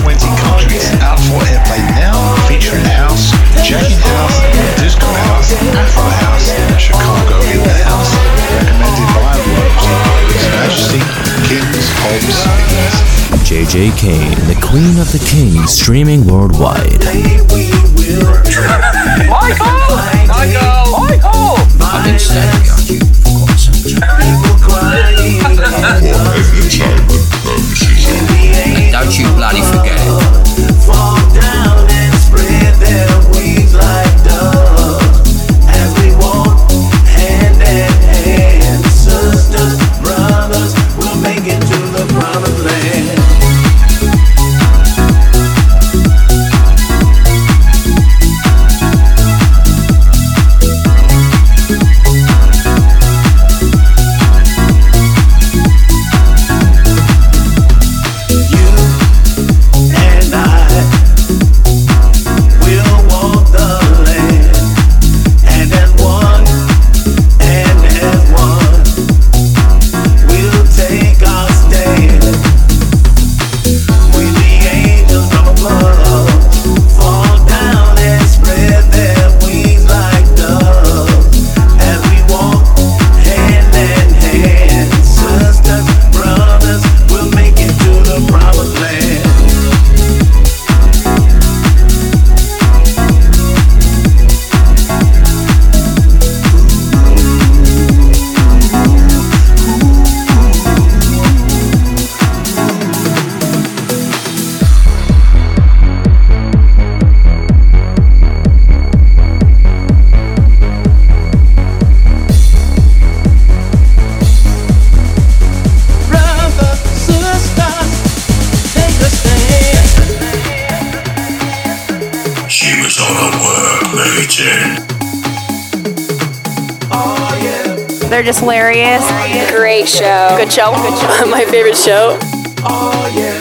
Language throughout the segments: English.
20 countries. Out for airplay now, featuring house, jacking house, disco house, afro house, Chicago in the house. Recommended by Rose. His Majesty, Kings, Hobbs, JJ Kane, the Queen of the Kings, streaming worldwide. Michael! Michael! Michael! I've been standing behind you for quite some time. Don't you bloody forget it. They're just hilarious. Great show. Good show. Good show. My favorite show. Oh, Sisters, brothers,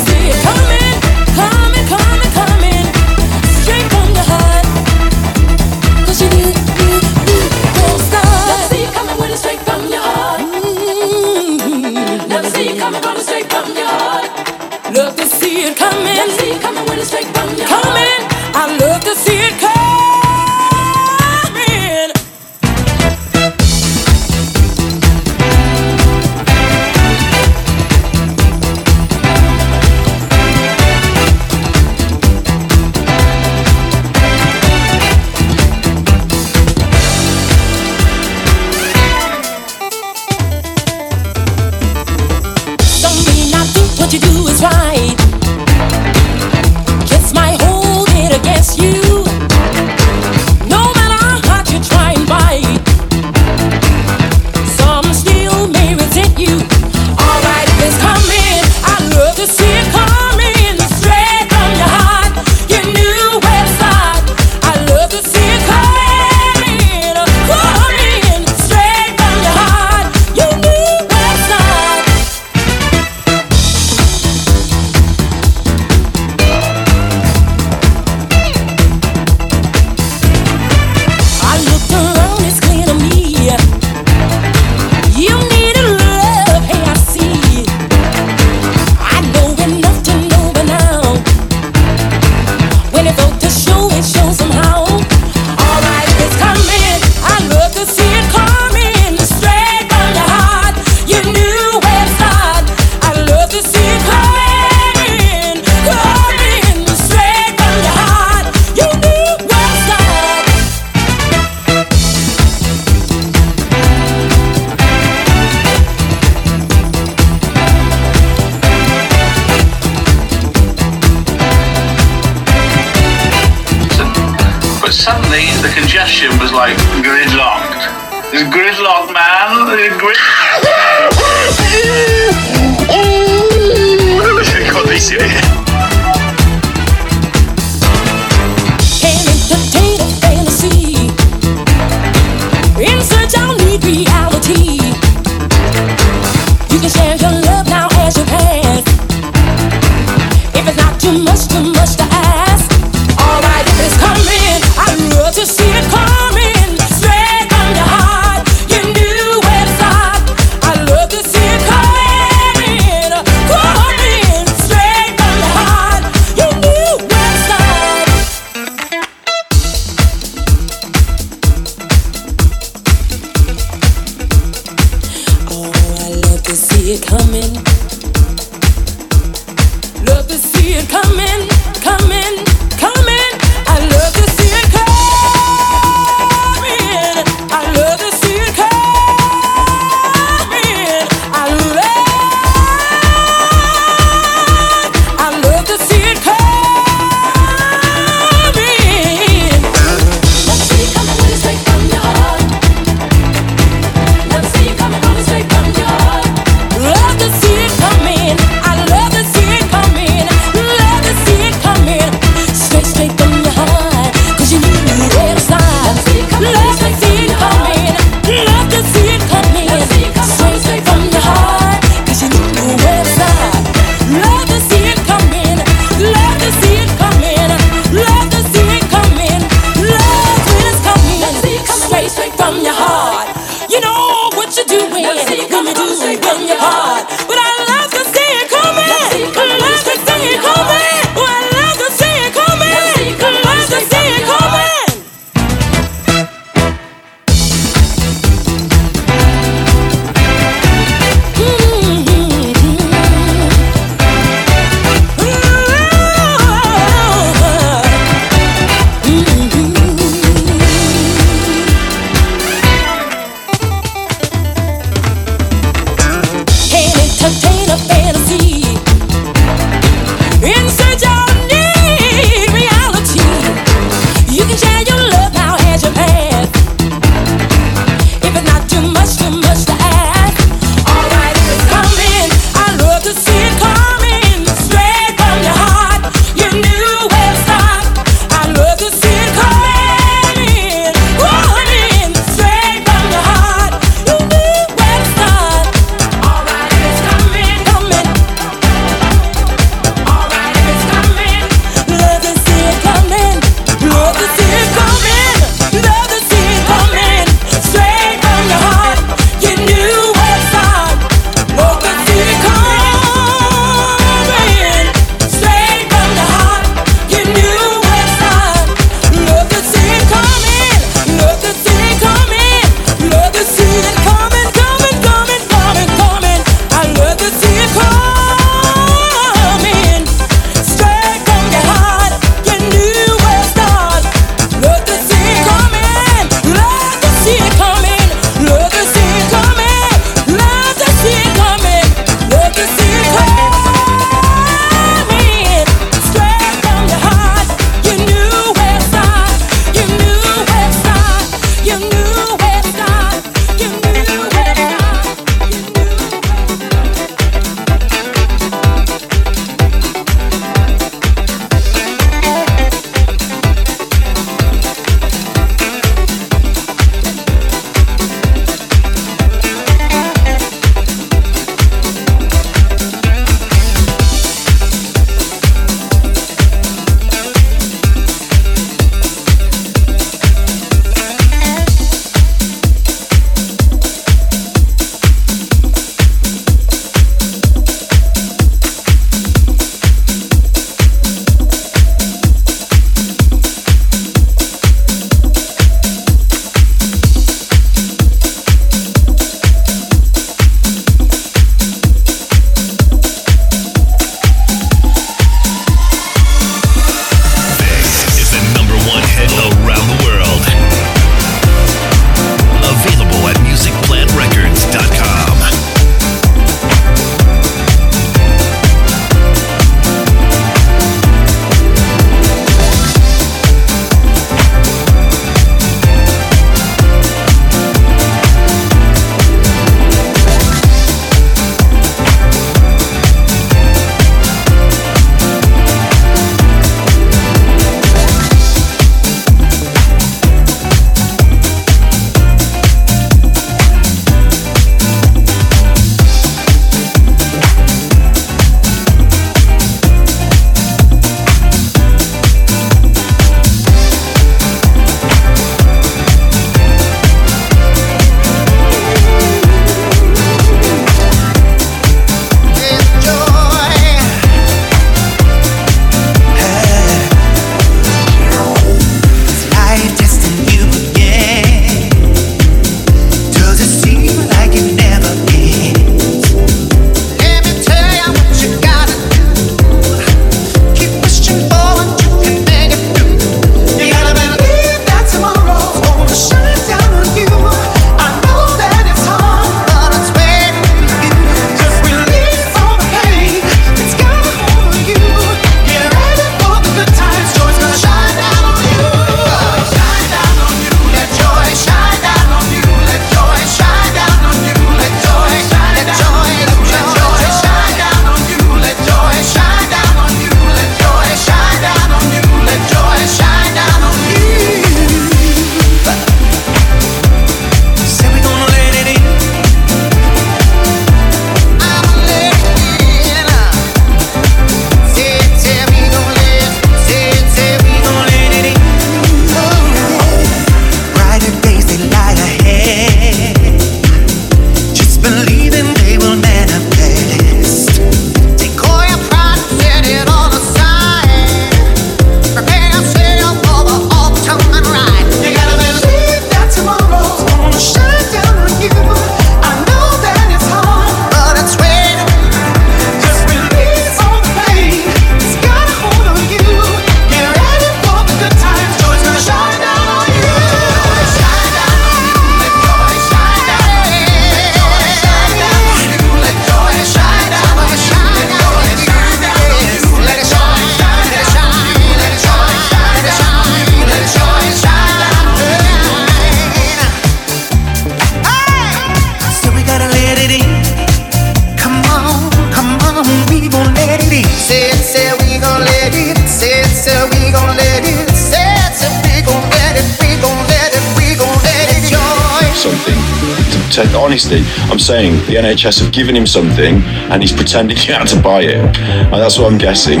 honestly, I'm saying the NHS have given him something and he's pretending he had to buy it. And that's what I'm guessing.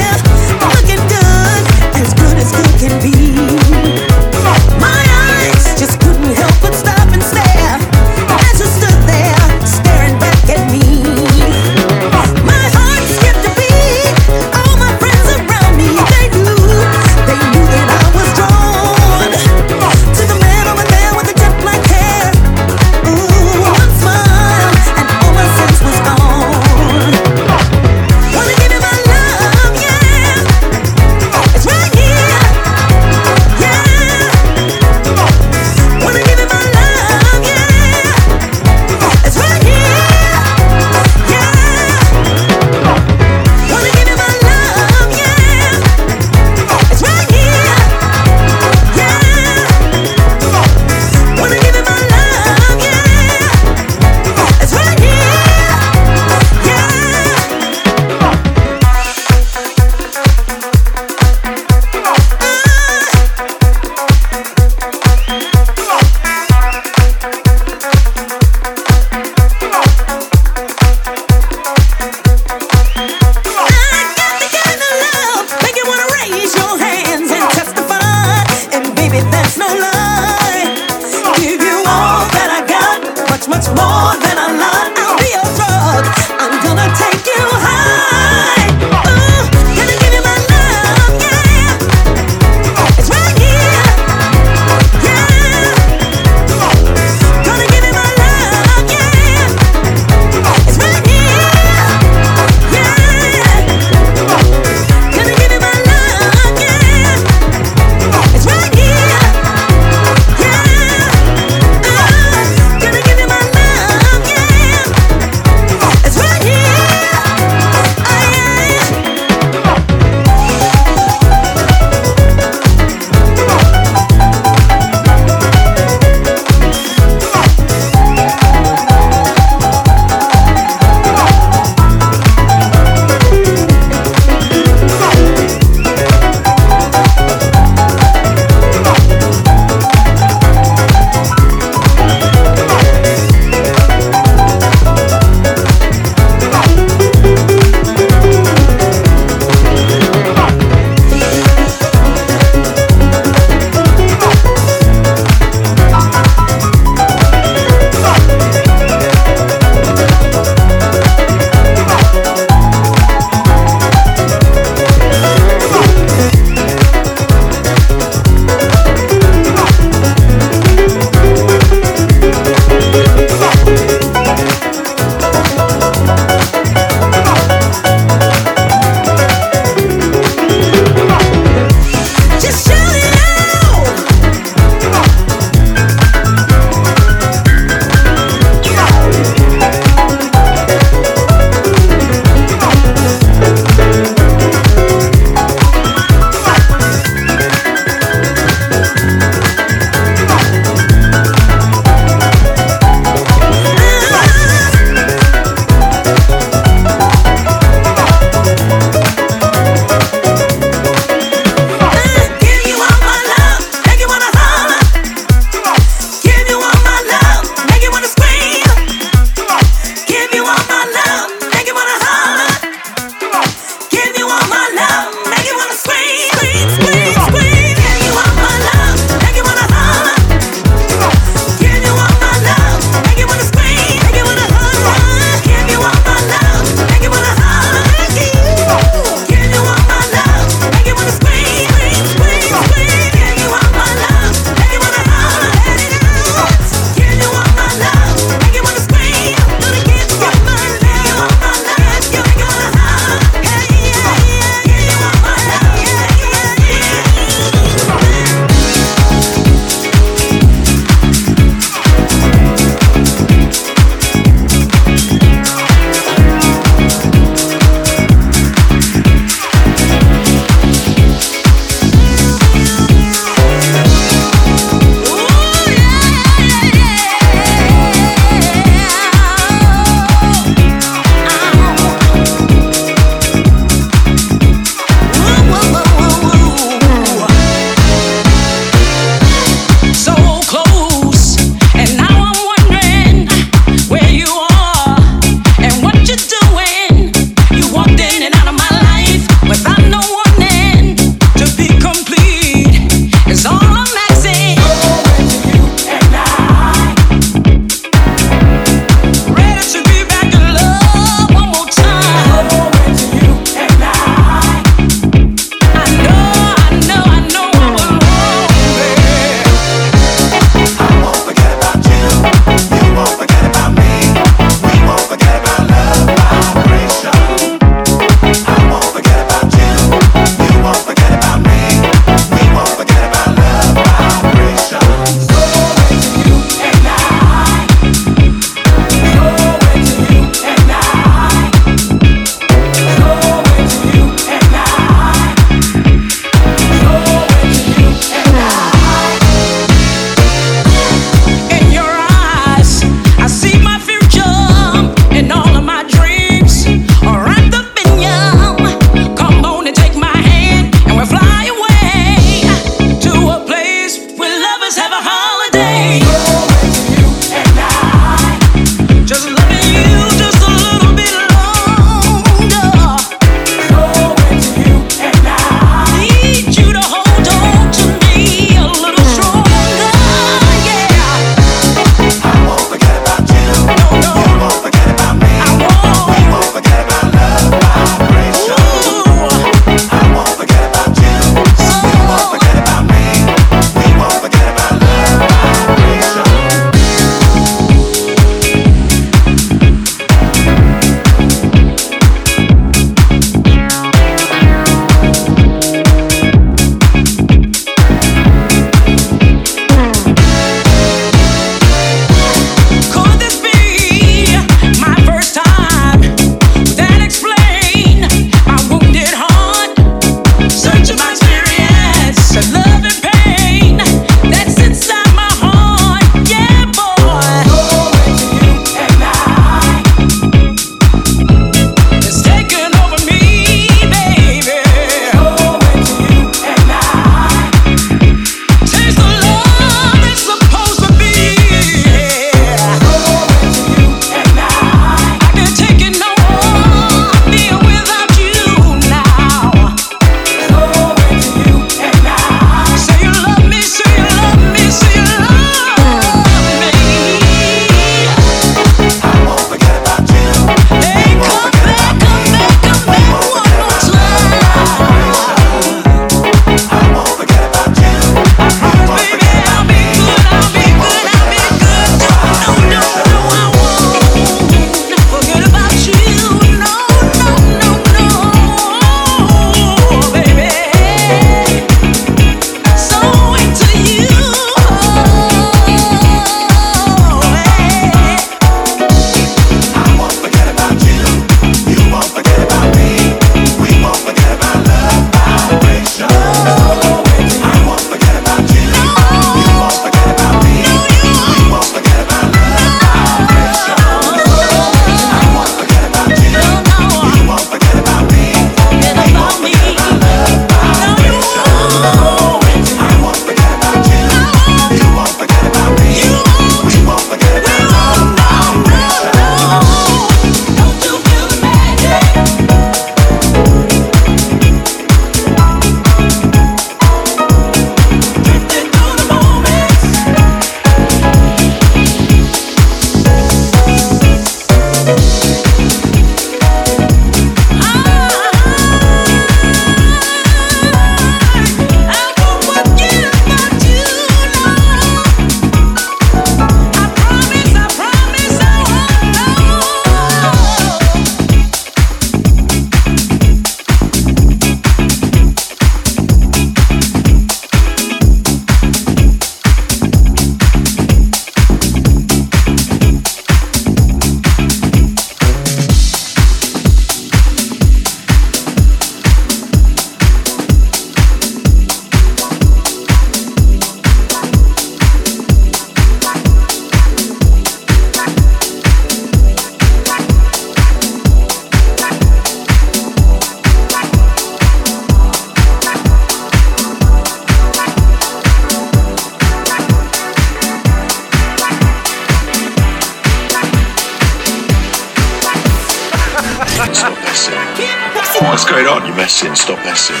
What's going on? You're messing. Stop messing.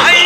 oh!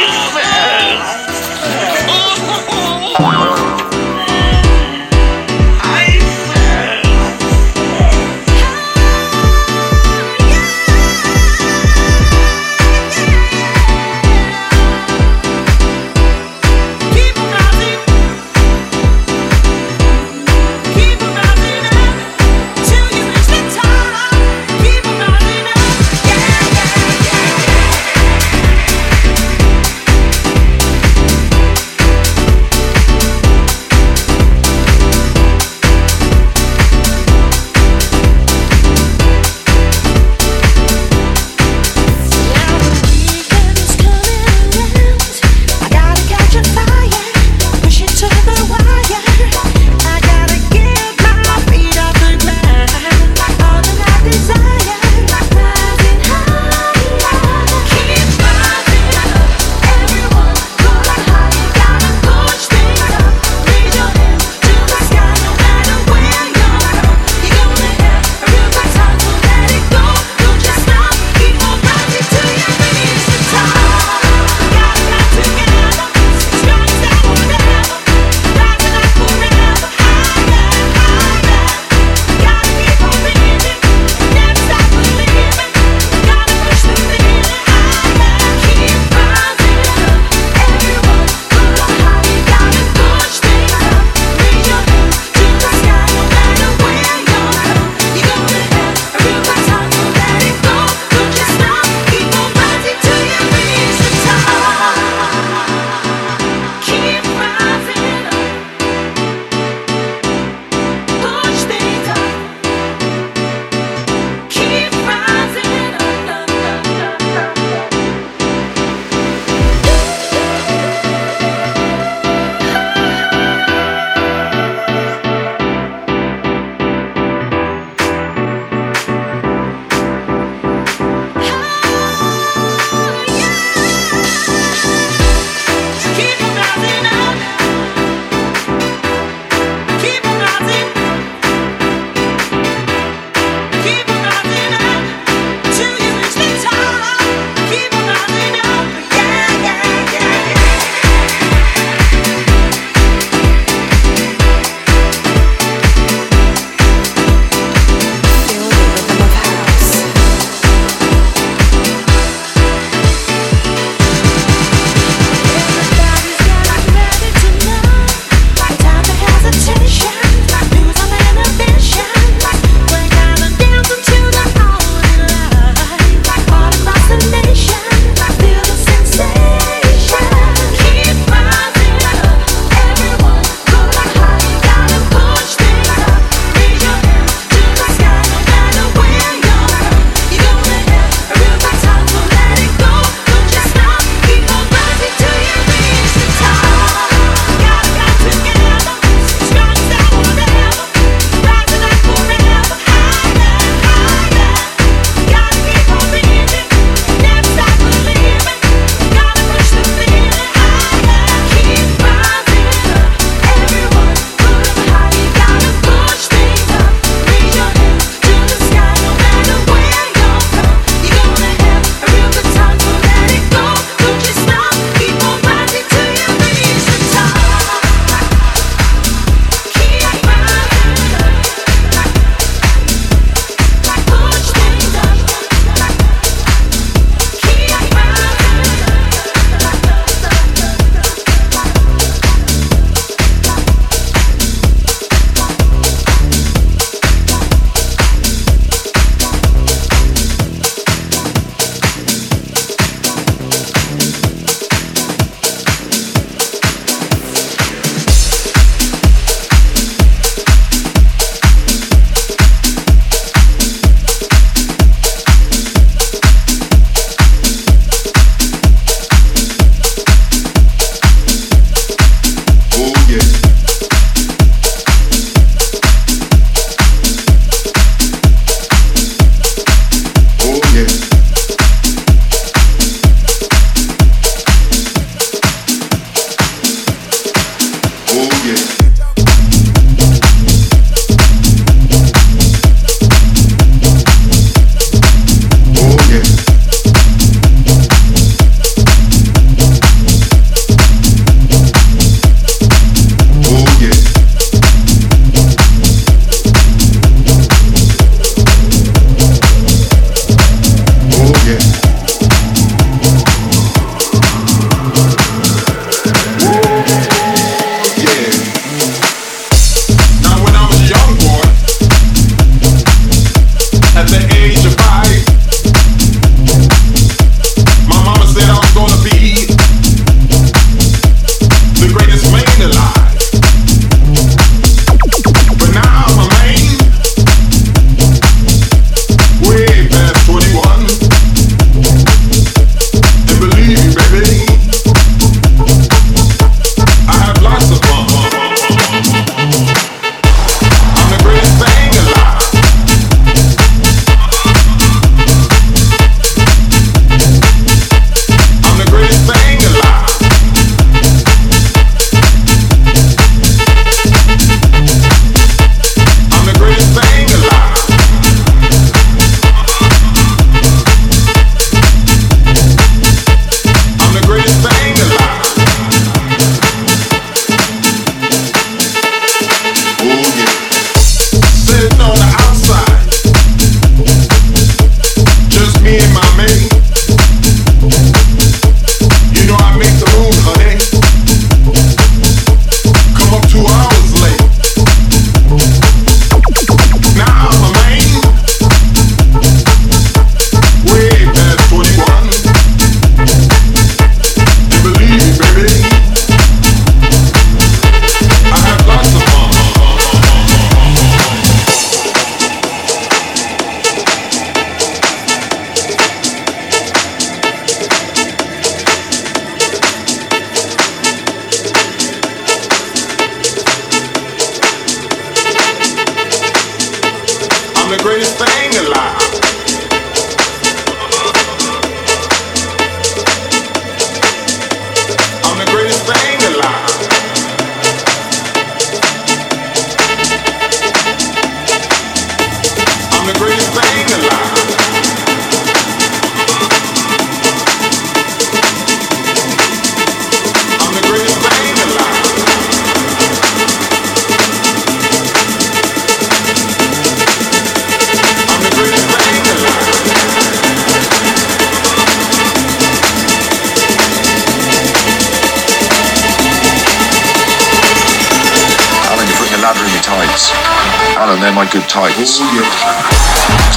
They're my good types.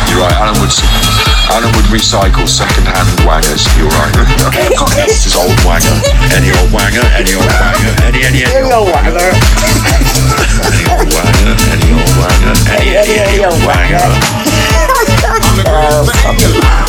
You're right, Alan would, Alan would recycle second-hand wangers. You're right. this is old wanger. Any old wanger, any old wanger, any, any, any old wanger. Any old wanger, any old wanger, any, any, any old wanger.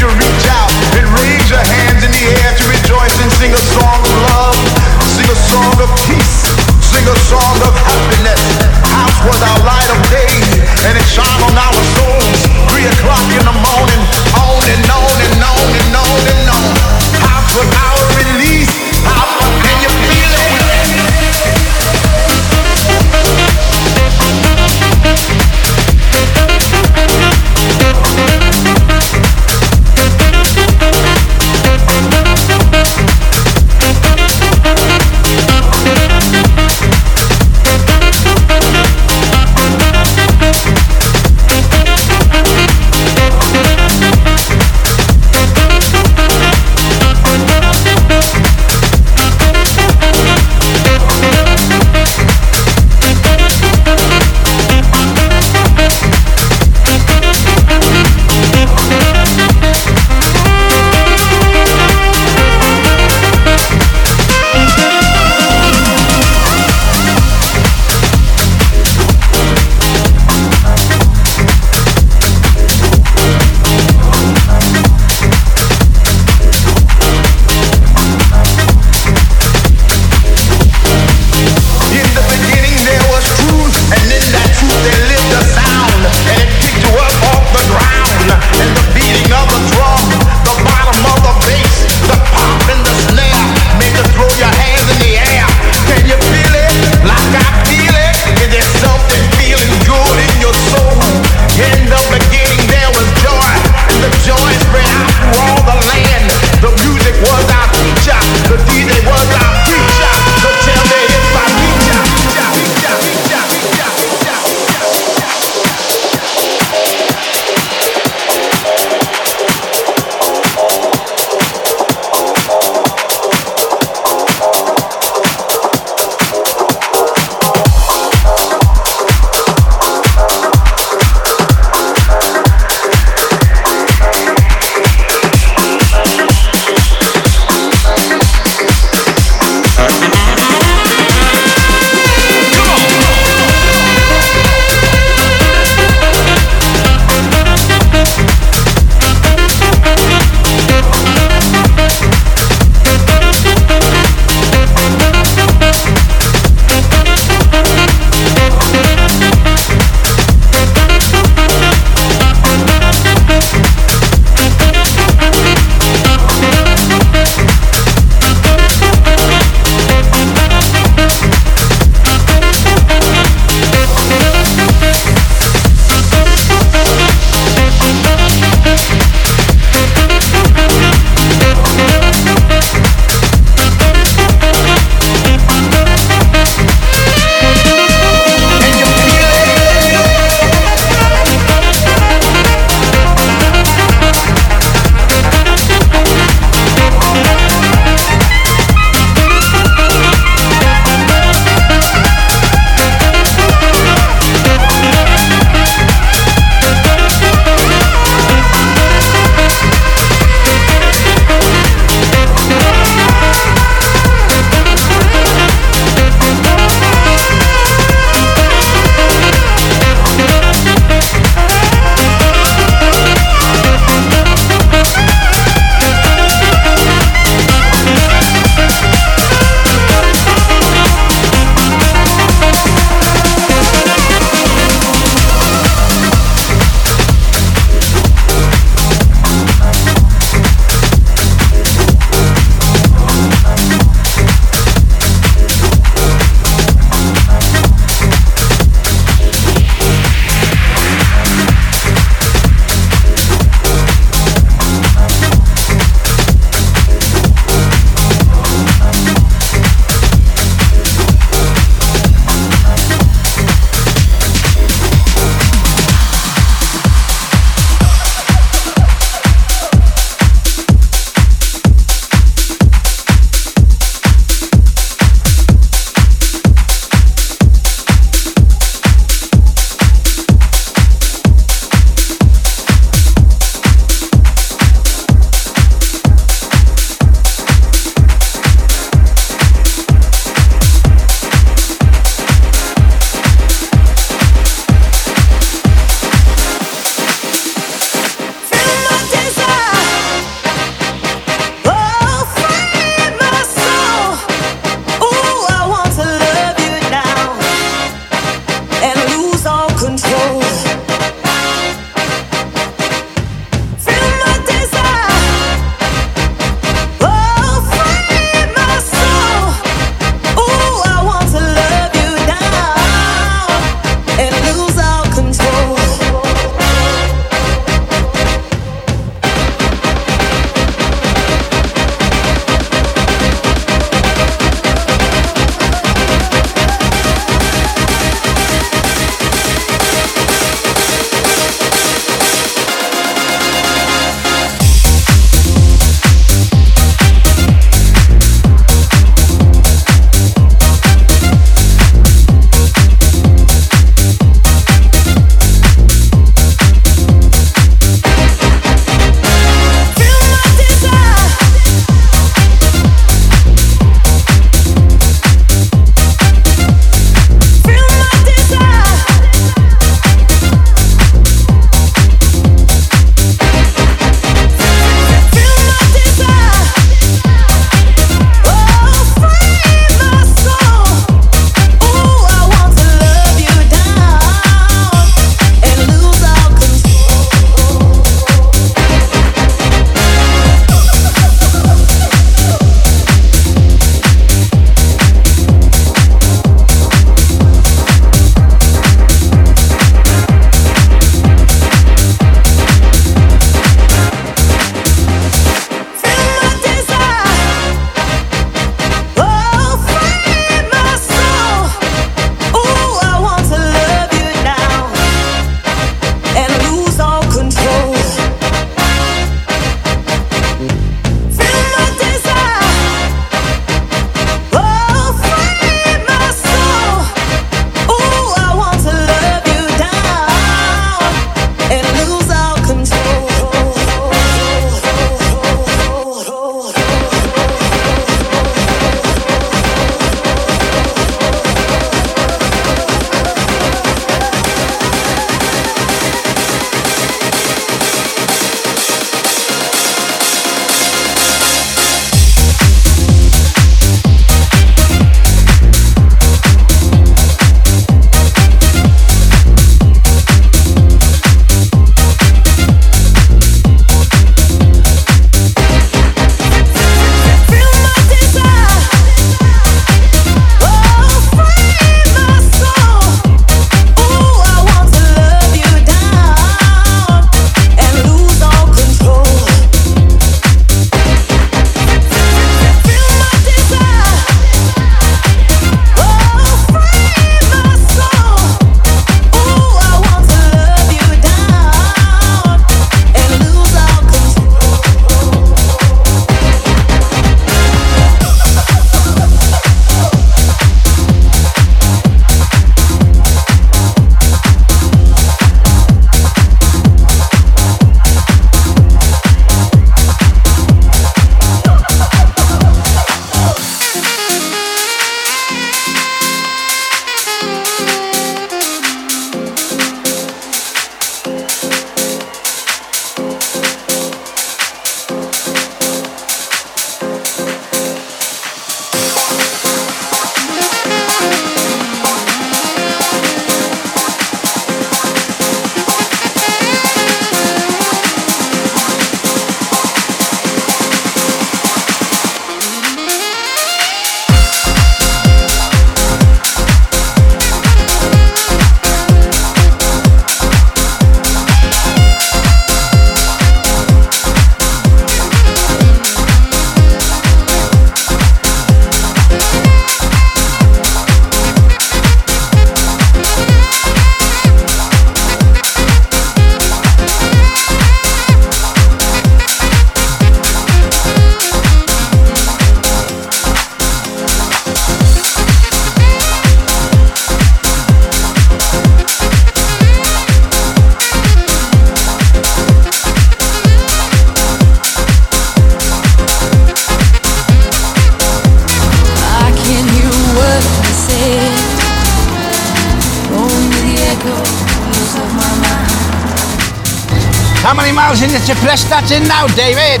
it to Prestatyn now, David?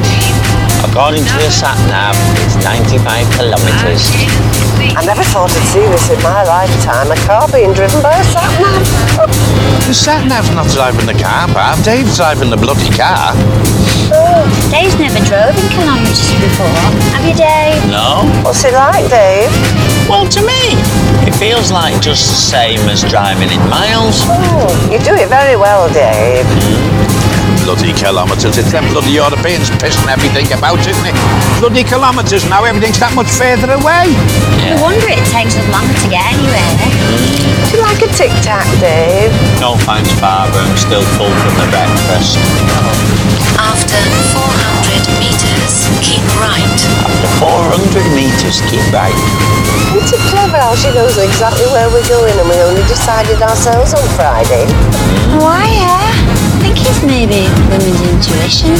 According to the sat nav, it's 95 kilometres. I never thought I'd see this in my lifetime. A car being driven by a sat nav. The sat nav's not driving the car, Bob. Dave's driving the bloody car. Oh, Dave's never drove in kilometres before. Have you, Dave? No? What's it like, Dave? Well, to me, it feels like just the same as driving in miles. Oh, you do it very well, Dave. Mm. Bloody kilometres. It's them bloody Europeans pissing everything about, isn't it? Bloody kilometres now, everything's that much further away. No wonder it takes us longer to get anywhere. Do you like a tic tac, Dave? No thanks, Barbara. I'm still full from the breakfast. After 400 meters, keep right. After 400 metres, keep right. Isn't it clever how she knows exactly where we're going and we only decided ourselves on Friday? Why, yeah? Think it's maybe women's intuition.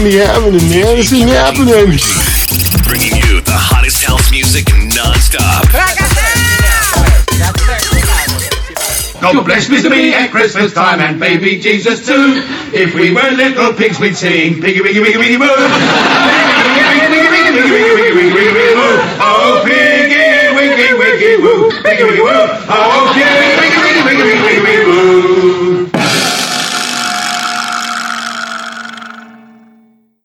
can't happening, man. This isn't happening. Bringing you the hottest house music nonstop. God bless Mr. B at Christmas time and baby Jesus too. If we were little pigs, we'd sing piggy piggy piggy piggy moo. Oh piggy wiggy wiggy woo, piggy wiggy woo. Oh